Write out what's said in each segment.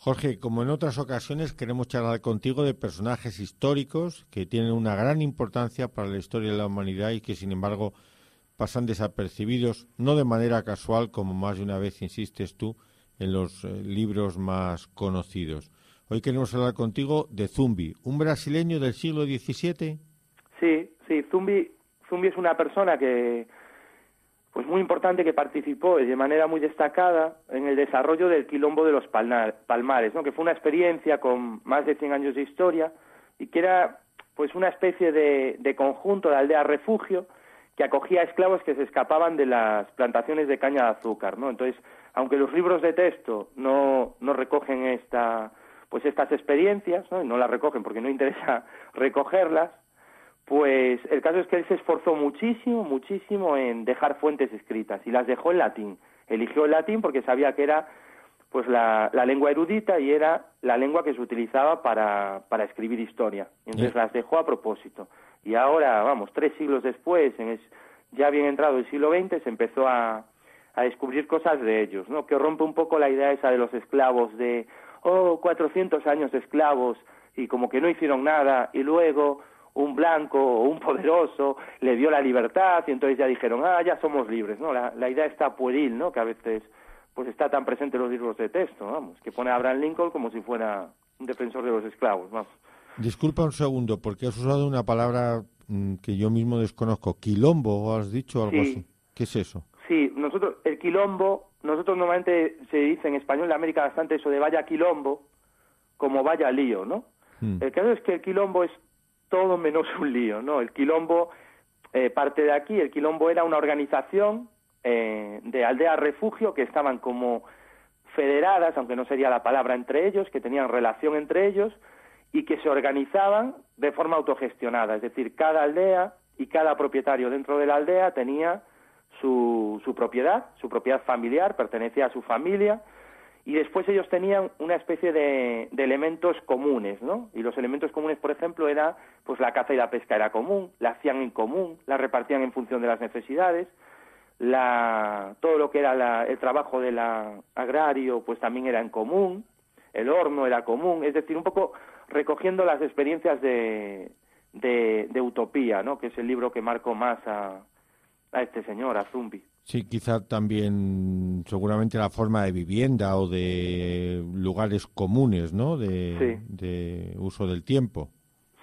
Jorge, como en otras ocasiones, queremos charlar contigo de personajes históricos que tienen una gran importancia para la historia de la humanidad y que, sin embargo, pasan desapercibidos, no de manera casual, como más de una vez insistes tú, en los eh, libros más conocidos. Hoy queremos hablar contigo de Zumbi, un brasileño del siglo XVII. Sí, sí, Zumbi, Zumbi es una persona que pues muy importante que participó de manera muy destacada en el desarrollo del quilombo de los Palmares, ¿no? que fue una experiencia con más de 100 años de historia y que era pues una especie de, conjunto de aldea refugio que acogía a esclavos que se escapaban de las plantaciones de caña de azúcar, ¿no? Entonces, aunque los libros de texto no, no recogen esta, pues estas experiencias, ¿no? No las recogen porque no interesa recogerlas, pues el caso es que él se esforzó muchísimo, muchísimo en dejar fuentes escritas y las dejó en latín. Eligió el latín porque sabía que era pues la, lengua erudita y era la lengua que se utilizaba para, para escribir historia. Entonces las dejó a propósito. Y ahora, vamos, tres siglos después, en ya bien entrado el siglo XX, se empezó a, a descubrir cosas de ellos, ¿no? Que rompe un poco la idea esa de los esclavos, de, oh, 400 años de esclavos y como que no hicieron nada y luego un blanco o un poderoso le dio la libertad y entonces ya dijeron, ah, ya somos libres, ¿no? La, idea está pueril, ¿no? Que a veces pues está tan presente en los libros de texto, vamos, que pone a Abraham Lincoln como si fuera un defensor de los esclavos, vamos. Disculpa un segundo, porque has usado una palabra mm, que yo mismo desconozco, quilombo, ¿o has dicho algo así? ¿Qué es eso? Sí, nosotros, el quilombo, nosotros normalmente se dice en español de América bastante eso de vaya quilombo, como vaya lío, ¿no? Hmm. El caso es que el quilombo es todo menos un lío, ¿no? El quilombo eh, parte de aquí, el quilombo era una organización eh, de aldeas refugio que estaban como federadas, aunque no sería la palabra entre ellos, que tenían relación entre ellos y que se organizaban de forma autogestionada, es decir, cada aldea y cada propietario dentro de la aldea tenía su, su propiedad, su propiedad familiar, pertenecía a su familia, y después ellos tenían una especie de, elementos comunes, ¿no? Y los elementos comunes, por ejemplo, era pues la caza y la pesca era común, la hacían en común, la repartían en función de las necesidades, la, todo lo que era el trabajo del agrario, pues también era en común, el horno era común, es decir, un poco recogiendo las experiencias de, de, Utopía, ¿no? Que es el libro que marcó más a, a este señor, a Zumbi. Sí, quizá también seguramente la forma de vivienda o de lugares comunes, ¿no? De, de uso del tiempo.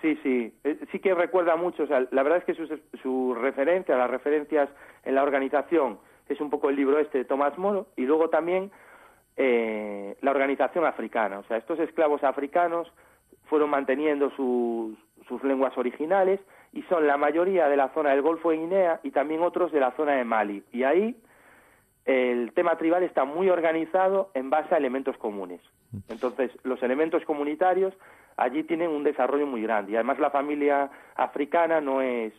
Sí, sí, eh, sí que recuerda mucho, o sea, la verdad es que su, su referencia, las referencias en la organización, es un poco el libro este de Tomás Moro, y luego también eh, la organización africana, o sea, estos esclavos africanos fueron manteniendo sus, sus lenguas originales y son la mayoría de la zona del Golfo de Guinea y también otros de la zona de Mali. Y ahí el tema tribal está muy organizado en base a elementos comunes. Entonces, los elementos comunitarios allí tienen un desarrollo muy grande. Y además la familia africana no es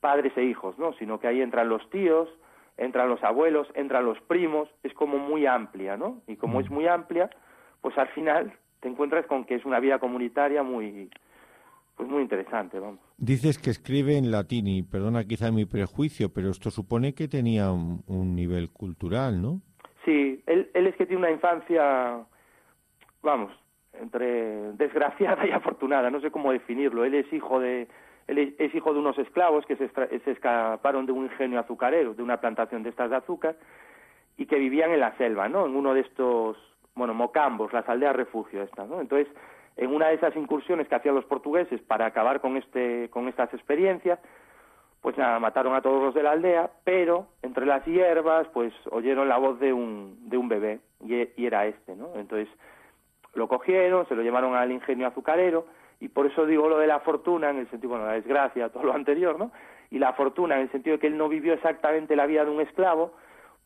padres e hijos, ¿no? Sino que ahí entran los tíos, entran los abuelos, entran los primos, es como muy amplia, ¿no? Y como es muy amplia, pues al final te encuentras con que es una vida comunitaria muy, pues muy interesante, vamos. Dices que escribe en latín y perdona quizá mi prejuicio, pero esto supone que tenía un, nivel cultural, ¿no? Sí, él, él, es que tiene una infancia, vamos, entre desgraciada y afortunada, no sé cómo definirlo. Él es hijo de él es, hijo de unos esclavos que se, se, escaparon de un ingenio azucarero, de una plantación de estas de azúcar, y que vivían en la selva, ¿no? En uno de estos, bueno, mocambos, las aldeas refugio estas, ¿no? Entonces, en una de esas incursiones que hacían los portugueses para acabar con, este, con estas experiencias, pues nada, mataron a todos los de la aldea, pero entre las hierbas, pues oyeron la voz de un, de un bebé, y, era este, ¿no? Entonces lo cogieron, se lo llevaron al ingenio azucarero, y por eso digo lo de la fortuna, en el sentido, bueno, la desgracia, todo lo anterior, ¿no? Y la fortuna, en el sentido de que él no vivió exactamente la vida de un esclavo,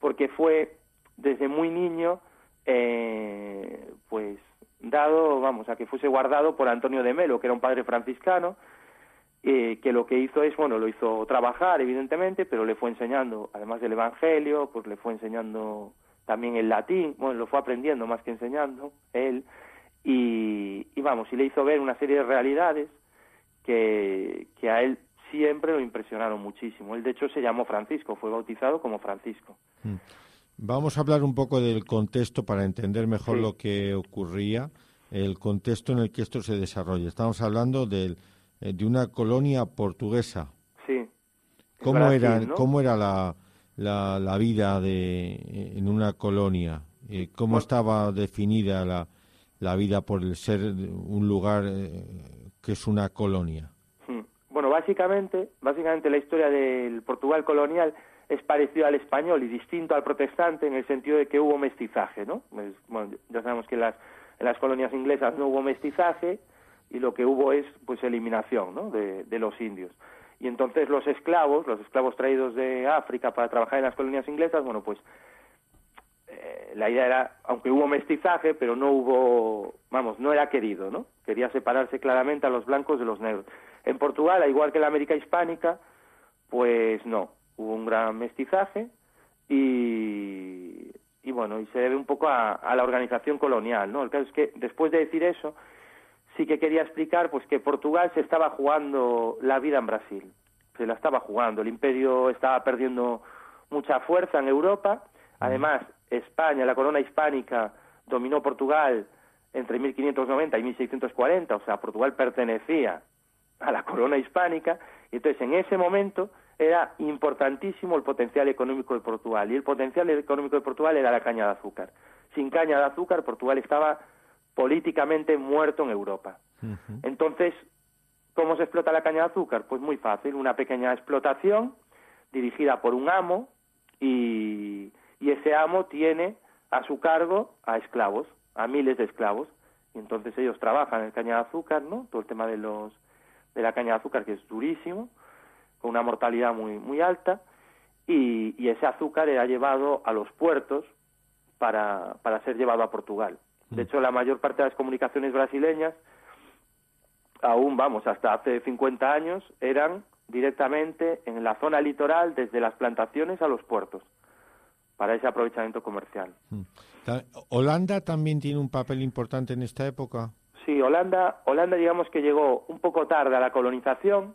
porque fue desde muy niño eh, dado, vamos, a que fuese guardado por Antonio de Melo, que era un padre franciscano, eh, que lo que hizo es, bueno, lo hizo trabajar, evidentemente, pero le fue enseñando, además del Evangelio, pues le fue enseñando también el latín, bueno, lo fue aprendiendo más que enseñando él, y, y vamos, y le hizo ver una serie de realidades que, que a él siempre lo impresionaron muchísimo. Él, de hecho, se llamó Francisco, fue bautizado como Francisco. Mm. Vamos a hablar un poco del contexto para entender mejor lo que ocurría, el contexto en el que esto se desarrolla. Estamos hablando de, eh, de una colonia portuguesa. Sí. ¿Cómo, era, ¿cómo era la, la, vida de, en una colonia? Eh, ¿Cómo estaba definida la, la vida por el ser un lugar eh, que es una colonia? Hmm. Bueno, básicamente, básicamente la historia del Portugal colonial es parecido al español y distinto al protestante en el sentido de que hubo mestizaje, ¿no? bueno, ya sabemos que en las, en las colonias inglesas no hubo mestizaje y lo que hubo es pues eliminación, ¿no? de, los indios. Y entonces los esclavos, los esclavos traídos de África para trabajar en las colonias inglesas, bueno, pues eh, la idea era, aunque hubo mestizaje, pero no hubo, vamos, no era querido, ¿no? Quería separarse claramente a los blancos de los negros. En Portugal, al igual que en la América hispánica, pues no, hubo un gran mestizaje y, y bueno, y se debe un poco a, la organización colonial, ¿no? El caso es que después de decir eso, sí que quería explicar pues que Portugal se estaba jugando la vida en Brasil, se la estaba jugando, el imperio estaba perdiendo mucha fuerza en Europa, además España, la corona hispánica dominó Portugal entre 1590 y 1640, o sea, Portugal pertenecía a la corona hispánica, y entonces en ese momento era importantísimo el potencial económico de Portugal y el potencial económico de Portugal era la caña de azúcar. Sin caña de azúcar Portugal estaba políticamente muerto en Europa. Entonces, ¿cómo se explota la caña de azúcar? Pues muy fácil, una pequeña explotación dirigida por un amo y, y ese amo tiene a su cargo a esclavos, a miles de esclavos. Y entonces ellos trabajan en caña de azúcar, ¿no? Todo el tema de los de la caña de azúcar que es durísimo con una mortalidad muy, muy alta, y, ese azúcar era llevado a los puertos para, para ser llevado a Portugal. De mm. hecho, la mayor parte de las comunicaciones brasileñas, aún vamos, hasta hace 50 años, eran directamente en la zona litoral, desde las plantaciones a los puertos, para ese aprovechamiento comercial. Mm. ¿Holanda también tiene un papel importante en esta época? Sí, Holanda, Holanda digamos que llegó un poco tarde a la colonización,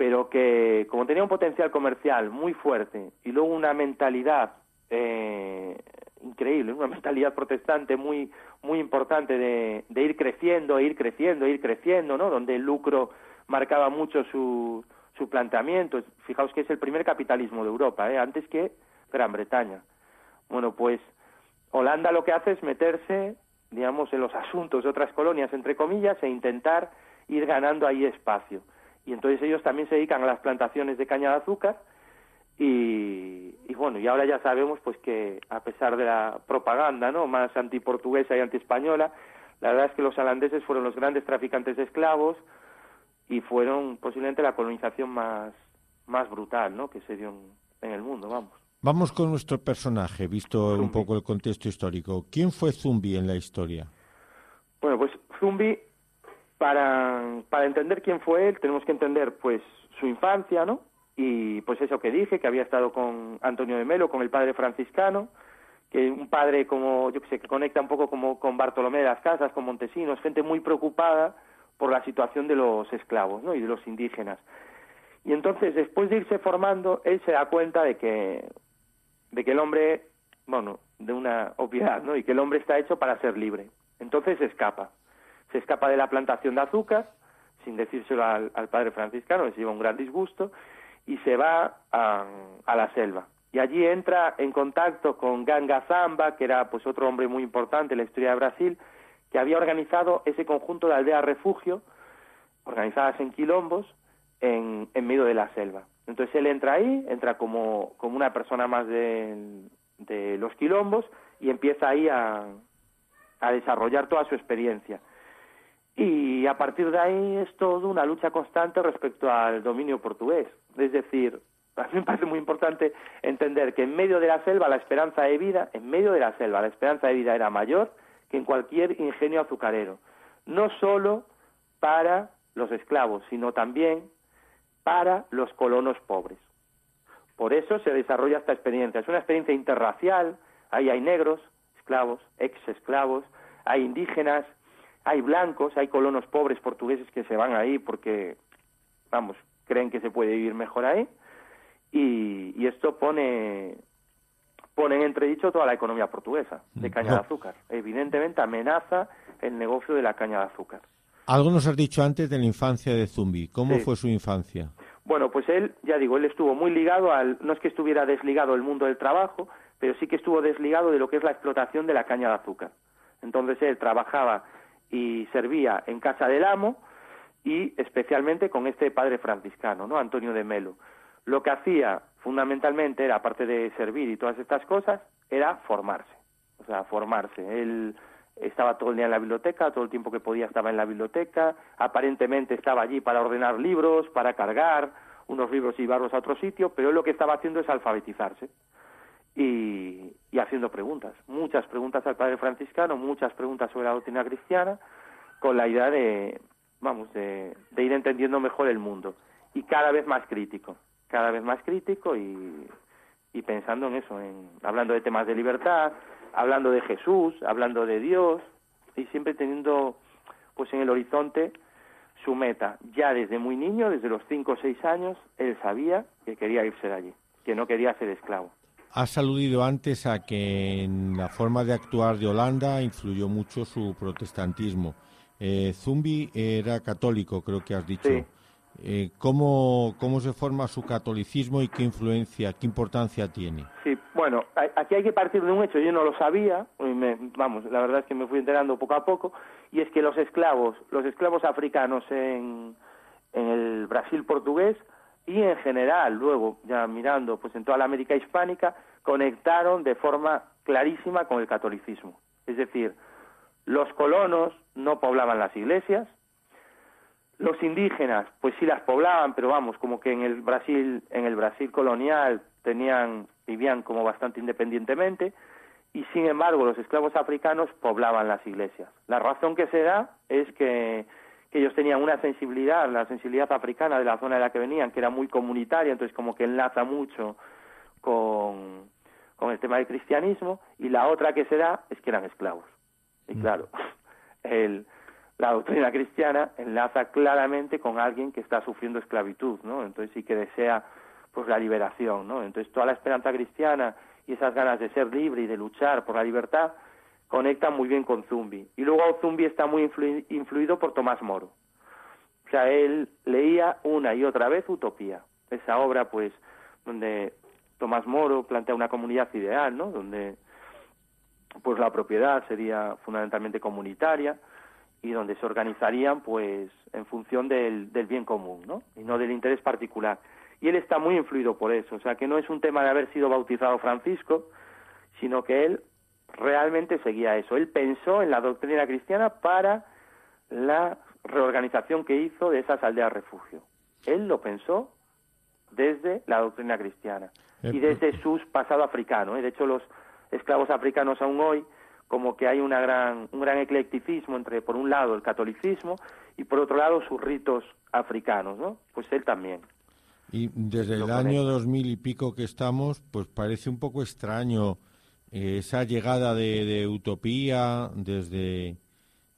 pero que como tenía un potencial comercial muy fuerte y luego una mentalidad eh, increíble, una mentalidad protestante muy muy importante de, de, ir creciendo, ir creciendo, ir creciendo, ¿no? Donde el lucro marcaba mucho su, su planteamiento. Fijaos que es el primer capitalismo de Europa, ¿eh? antes que Gran Bretaña. Bueno, pues Holanda lo que hace es meterse, digamos, en los asuntos de otras colonias, entre comillas, e intentar ir ganando ahí espacio y entonces ellos también se dedican a las plantaciones de caña de azúcar y, bueno, y ahora ya sabemos pues que a pesar de la propaganda no más antiportuguesa y antiespañola, la verdad es que los holandeses fueron los grandes traficantes de esclavos y fueron posiblemente la colonización más, más brutal ¿no? que se dio en, el mundo, vamos. Vamos con nuestro personaje, visto un poco el contexto histórico. ¿Quién fue Zumbi en la historia? Bueno, pues Zumbi para, para entender quién fue él tenemos que entender pues su infancia, ¿no? Y pues eso que dije, que había estado con Antonio de Melo, con el padre franciscano, que un padre como, yo que sé, que conecta un poco como con Bartolomé de las Casas, con Montesinos, gente muy preocupada por la situación de los esclavos, ¿no? Y de los indígenas. Y entonces, después de irse formando, él se da cuenta de que, de que el hombre, bueno, de una obviedad, ¿no? Y que el hombre está hecho para ser libre. Entonces escapa se escapa de la plantación de azúcar, sin decírselo al, padre franciscano, le lleva un gran disgusto, y se va a, la selva. Y allí entra en contacto con Ganga Zamba, que era pues otro hombre muy importante en la historia de Brasil, que había organizado ese conjunto de aldeas refugio, organizadas en quilombos, en, en medio de la selva. Entonces él entra ahí, entra como, como una persona más de, de los quilombos y empieza ahí a, a desarrollar toda su experiencia. Y a partir de ahí es todo una lucha constante respecto al dominio portugués. Es decir, a mí me parece muy importante entender que en medio de la selva la esperanza de vida, en medio de la selva la esperanza de vida era mayor que en cualquier ingenio azucarero, no solo para los esclavos, sino también para los colonos pobres. Por eso se desarrolla esta experiencia. Es una experiencia interracial, ahí hay negros, esclavos, ex esclavos, hay indígenas, hay blancos, hay colonos pobres portugueses que se van ahí porque, vamos, creen que se puede vivir mejor ahí. Y, y esto pone, pone en entredicho toda la economía portuguesa de mm. caña de azúcar. Evidentemente amenaza el negocio de la caña de azúcar. Algo nos has dicho antes de la infancia de Zumbi. ¿Cómo fue su infancia? Bueno, pues él, ya digo, él estuvo muy ligado al, no es que estuviera desligado del mundo del trabajo, pero sí que estuvo desligado de lo que es la explotación de la caña de azúcar. Entonces él trabajaba y servía en casa del amo y especialmente con este padre franciscano, ¿no? Antonio de Melo. Lo que hacía fundamentalmente era, aparte de servir y todas estas cosas, era formarse. O sea, formarse. Él estaba todo el día en la biblioteca, todo el tiempo que podía estaba en la biblioteca, aparentemente estaba allí para ordenar libros, para cargar unos libros y llevarlos a otro sitio, pero él lo que estaba haciendo es alfabetizarse y, haciendo preguntas, muchas preguntas al padre franciscano, muchas preguntas sobre la doctrina cristiana, con la idea de, vamos, de, ir entendiendo mejor el mundo y cada vez más crítico, cada vez más crítico y, y pensando en eso, en hablando de temas de libertad, hablando de Jesús, hablando de Dios y siempre teniendo pues en el horizonte su meta. Ya desde muy niño, desde los cinco o seis años, él sabía que quería irse de allí, que no quería ser esclavo. Has aludido antes a que en la forma de actuar de Holanda influyó mucho su protestantismo. Eh, Zumbi era católico, creo que has dicho. Eh, ¿cómo, ¿Cómo se forma su catolicismo y qué influencia, qué importancia tiene? Sí, bueno, aquí hay que partir de un hecho, yo no lo sabía, vamos, la verdad es que me fui enterando poco a poco, y es que los esclavos, los esclavos africanos en, en el Brasil portugués y en general, luego ya mirando pues en toda la América hispánica, conectaron de forma clarísima con el catolicismo. Es decir, los colonos no poblaban las iglesias, los indígenas, pues sí las poblaban, pero vamos, como que en el Brasil, en el Brasil colonial tenían, vivían como bastante independientemente, y sin embargo los esclavos africanos poblaban las iglesias. La razón que se da es que, que ellos tenían una sensibilidad, la sensibilidad africana de la zona de la que venían, que era muy comunitaria, entonces como que enlaza mucho con, con el tema del cristianismo, y la otra que se da es que eran esclavos. Y mm. claro, el, la doctrina cristiana enlaza claramente con alguien que está sufriendo esclavitud, ¿no? Entonces sí que desea pues la liberación, ¿no? Entonces toda la esperanza cristiana y esas ganas de ser libre y de luchar por la libertad conectan muy bien con Zumbi. Y luego Zumbi está muy influido por Tomás Moro. O sea, él leía una y otra vez Utopía, esa obra pues donde Tomás Moro plantea una comunidad ideal, ¿no? Donde pues la propiedad sería fundamentalmente comunitaria, y donde se organizarían pues en función del, del bien común, ¿no? Y no del interés particular. Y él está muy influido por eso, o sea que no es un tema de haber sido bautizado Francisco, sino que él realmente seguía eso. Él pensó en la doctrina cristiana para la reorganización que hizo de esas aldeas refugio. Él lo pensó desde la doctrina cristiana y desde su pasado africano. ¿eh? De hecho, los esclavos africanos aún hoy como que hay una gran, un gran eclecticismo entre, por un lado, el catolicismo y por otro lado, sus ritos africanos, ¿no? Pues él también. Y desde el año dos mil y pico que estamos, pues parece un poco extraño esa llegada de, utopía desde,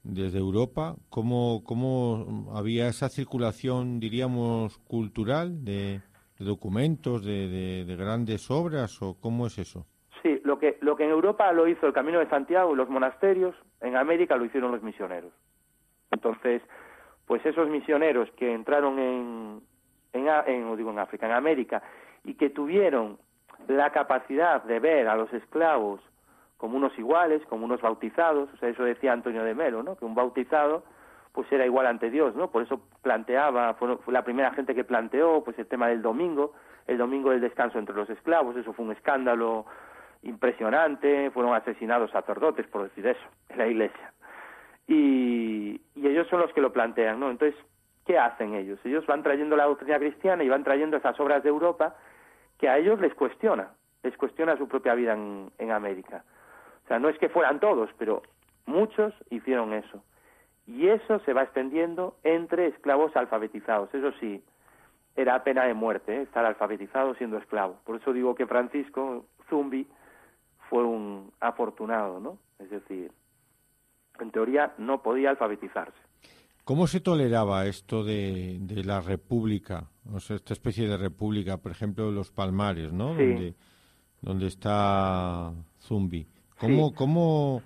desde Europa. ¿Cómo, ¿Cómo había esa circulación, diríamos, cultural de, documentos, de, de grandes obras o cómo es eso? Sí, lo que, lo que en Europa lo hizo el Camino de Santiago y los monasterios, en América lo hicieron los misioneros. Entonces, pues esos misioneros que entraron en, en, en, digo en África, en América, y que tuvieron la capacidad de ver a los esclavos como unos iguales, como unos bautizados, o sea, eso decía Antonio de Melo, ¿no? Que un bautizado pues era igual ante Dios, ¿no? Por eso planteaba, fue, la primera gente que planteó pues el tema del domingo, el domingo del descanso entre los esclavos, eso fue un escándalo impresionante, fueron asesinados sacerdotes, por decir eso, en la iglesia. Y, ellos son los que lo plantean, ¿no? Entonces, ¿qué hacen ellos? Ellos van trayendo la doctrina cristiana y van trayendo esas obras de Europa que a ellos les cuestiona, les cuestiona su propia vida en, en América. O sea, no es que fueran todos, pero muchos hicieron eso. Y eso se va extendiendo entre esclavos alfabetizados. Eso sí, era pena de muerte, ¿eh? estar alfabetizado siendo esclavo. Por eso digo que Francisco Zumbi fue un afortunado, ¿no? Es decir, en teoría no podía alfabetizarse. ¿Cómo se toleraba esto de, la república? O sea, esta especie de república, por ejemplo, los Palmares, ¿no? Donde, donde está Zumbi. ¿Cómo, ¿Cómo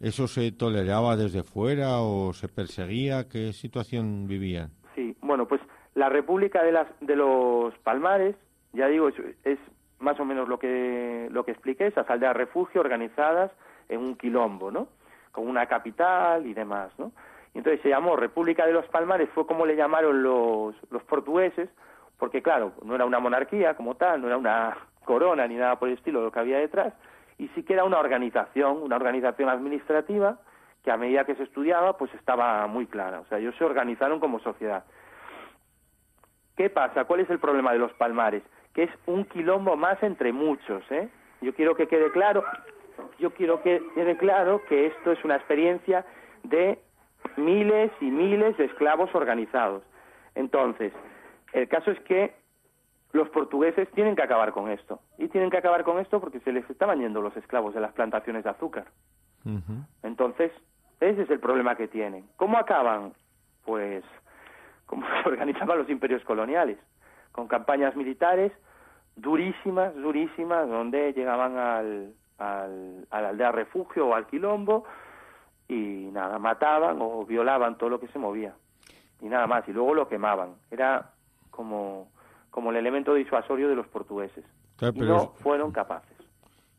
eso se toleraba desde fuera o se perseguía? ¿Qué situación vivían? Sí, bueno, pues la República de, las, de los Palmares, ya digo, es, más o menos lo que, lo que expliqué, esas aldeas refugio organizadas en un quilombo, ¿no? Con una capital y demás, ¿no? Entonces se llamó República de los Palmares, fue como le llamaron los, los portugueses, porque claro, no era una monarquía como tal, no era una corona ni nada por el estilo lo que había detrás, y sí que era una organización, una organización administrativa que a medida que se estudiaba pues estaba muy clara, o sea, ellos se organizaron como sociedad. ¿Qué pasa? ¿Cuál es el problema de los palmares? Que es un quilombo más entre muchos, ¿eh? Yo quiero que quede claro, yo quiero que quede claro que esto es una experiencia de miles y miles de esclavos organizados. Entonces, el caso es que los portugueses tienen que acabar con esto. Y tienen que acabar con esto porque se les estaban yendo los esclavos de las plantaciones de azúcar. Entonces, ese es el problema que tienen. ¿Cómo acaban? Pues como se organizaban los imperios coloniales, con campañas militares durísimas, durísimas, donde llegaban al, al, a la aldea refugio o al quilombo y nada, mataban o violaban todo lo que se movía. Y nada más, y luego lo quemaban. Era como, como el elemento disuasorio de los portugueses. y no fueron capaces.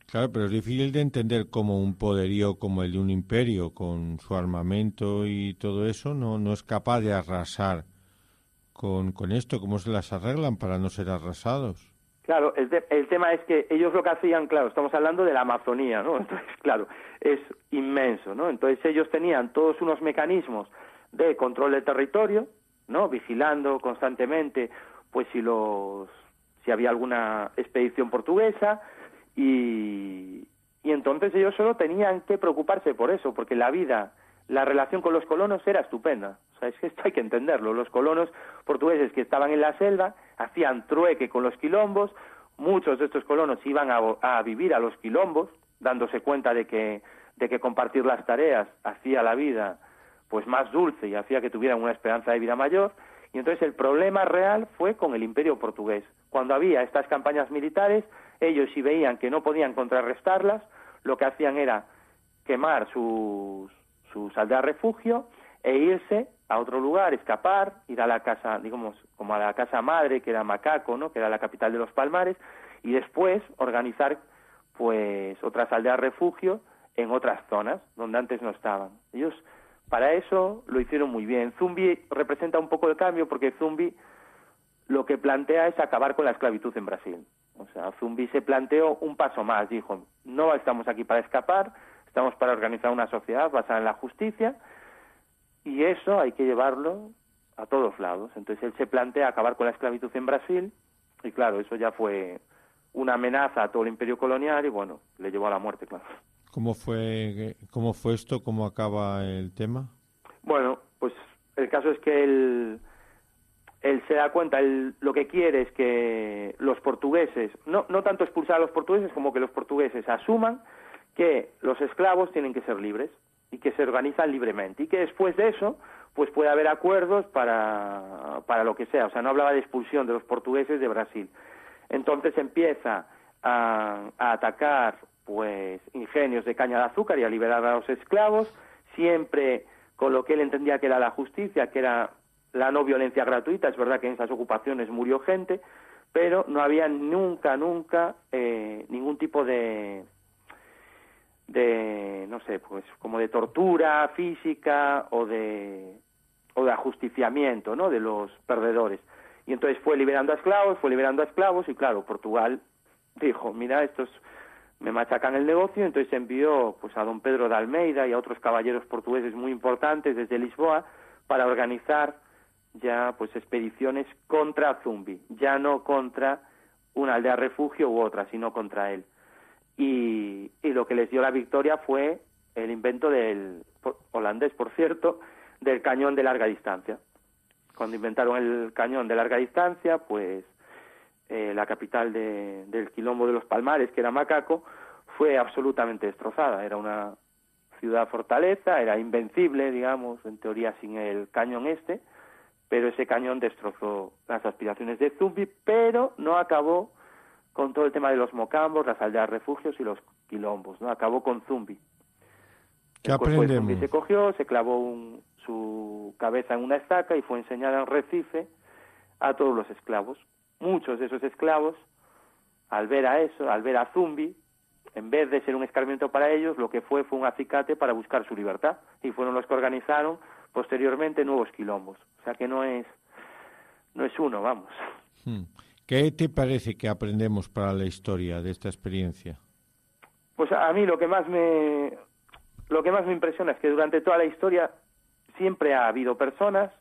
Claro, pero es difícil de entender cómo un poderío como el de un imperio, con su armamento y todo eso, no, no es capaz de arrasar con, con esto, cómo se las arreglan para no ser arrasados. Claro, el, el, tema es que ellos lo que hacían, claro, estamos hablando de la Amazonía, ¿no? Entonces, claro, es inmenso, ¿no? Entonces ellos tenían todos unos mecanismos de control del territorio, ¿no? Vigilando constantemente, pues si los, si había alguna expedición portuguesa y, y entonces ellos solo tenían que preocuparse por eso, porque la vida la relación con los colonos era estupenda. O sea, es que esto hay que entenderlo. Los colonos portugueses que estaban en la selva hacían trueque con los quilombos, muchos de estos colonos iban a, vivir a los quilombos, dándose cuenta de que, de que compartir las tareas hacía la vida pues más dulce y hacía que tuvieran una esperanza de vida mayor. Y entonces el problema real fue con el imperio portugués. Cuando había estas campañas militares, ellos si veían que no podían contrarrestarlas, lo que hacían era quemar sus, sus aldeas refugio e irse a otro lugar, escapar, ir a la casa, digamos, como a la casa madre, que era Macaco, ¿no? que era la capital de los Palmares, y después organizar pues otras aldeas refugio en otras zonas donde antes no estaban. Ellos para eso lo hicieron muy bien. Zumbi representa un poco el cambio porque Zumbi lo que plantea es acabar con la esclavitud en Brasil. O sea, Zumbi se planteó un paso más, dijo, no estamos aquí para escapar, estamos para organizar una sociedad basada en la justicia y eso hay que llevarlo a todos lados. Entonces él se plantea acabar con la esclavitud en Brasil y claro, eso ya fue una amenaza a todo el imperio colonial y bueno, le llevó a la muerte, claro. ¿Cómo fue, cómo fue esto? ¿Cómo acaba el tema? Bueno, pues el caso es que él, él se da cuenta, él lo que quiere es que los portugueses, no, no tanto expulsar a los portugueses como que los portugueses asuman que los esclavos tienen que ser libres y que se organizan libremente y que después de eso pues puede haber acuerdos para, para lo que sea. O sea, no hablaba de expulsión de los portugueses de Brasil. Entonces empieza a, a atacar pues ingenios de caña de azúcar y a liberar a los esclavos, siempre con lo que él entendía que era la justicia, que era la no violencia gratuita. Es verdad que en esas ocupaciones murió gente, pero no había nunca, nunca eh, ningún tipo de, de, no sé, pues como de tortura física o de, o de ajusticiamiento, ¿no? De los perdedores. Y entonces fue liberando a esclavos, fue liberando a esclavos y claro, Portugal dijo, mira, estos me machacan el negocio, entonces envió pues a don Pedro de Almeida y a otros caballeros portugueses muy importantes desde Lisboa para organizar ya pues expediciones contra Zumbi, ya no contra una aldea refugio u otra, sino contra él y, lo que les dio la victoria fue el invento del holandés, por cierto, del cañón de larga distancia. Cuando inventaron el cañón de larga distancia, pues eh, la capital del quilombo de los Palmares, que era Macaco, fue absolutamente destrozada. Era una ciudad fortaleza, era invencible, digamos, en teoría sin el cañón este, pero ese cañón destrozó las aspiraciones de Zumbi, pero no acabó con todo el tema de los mocambos, las aldeas refugios y los quilombos, ¿no? Acabó con Zumbi. ¿Qué aprendemos? se cogió, se clavó su cabeza en una estaca y fue enseñada en Recife a todos los esclavos. Muchos de esos esclavos, al ver a eso, al ver a Zumbi, en vez de ser un escarmiento para ellos, lo que fue fue un acicate para buscar su libertad. Y fueron los que organizaron posteriormente nuevos quilombos. O sea que no es, no es uno, vamos. Hmm. ¿Qué te parece que aprendemos para la historia de esta experiencia? Pues a mí lo que más me lo que más me impresiona es que durante toda la historia siempre ha habido personas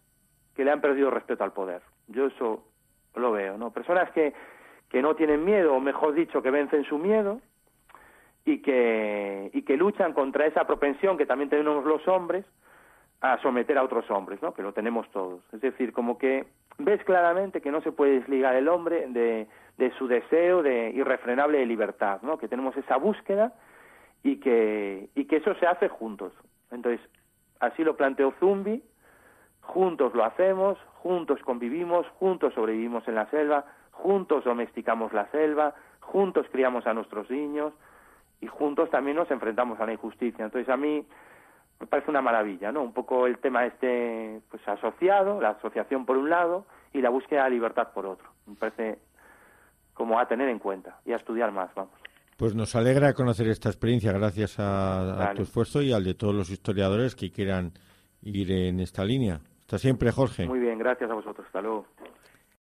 que le han perdido respeto al poder. Yo eso lo veo, ¿no? Personas que, que no tienen miedo, o mejor dicho, que vencen su miedo y que, y que luchan contra esa propensión que también tenemos los hombres a someter a otros hombres, ¿no? Que lo tenemos todos. Es decir, como que ves claramente que no se puede desligar el hombre de, de su deseo de irrefrenable de libertad, ¿no? Que tenemos esa búsqueda y que, y que eso se hace juntos. Entonces, así lo planteó Zumbi, juntos lo hacemos, juntos convivimos, juntos sobrevivimos en la selva, juntos domesticamos la selva, juntos criamos a nuestros niños y juntos también nos enfrentamos a la injusticia. Entonces, a mí me parece una maravilla, ¿no? Un poco el tema este pues asociado, la asociación por un lado y la búsqueda de libertad por otro. Me parece como a tener en cuenta y a estudiar más, vamos. Pues nos alegra conocer esta experiencia gracias a, tu esfuerzo y al de todos los historiadores que quieran ir en esta línea. Hasta siempre, Jorge. Muy bien, gracias a vosotros. Hasta luego.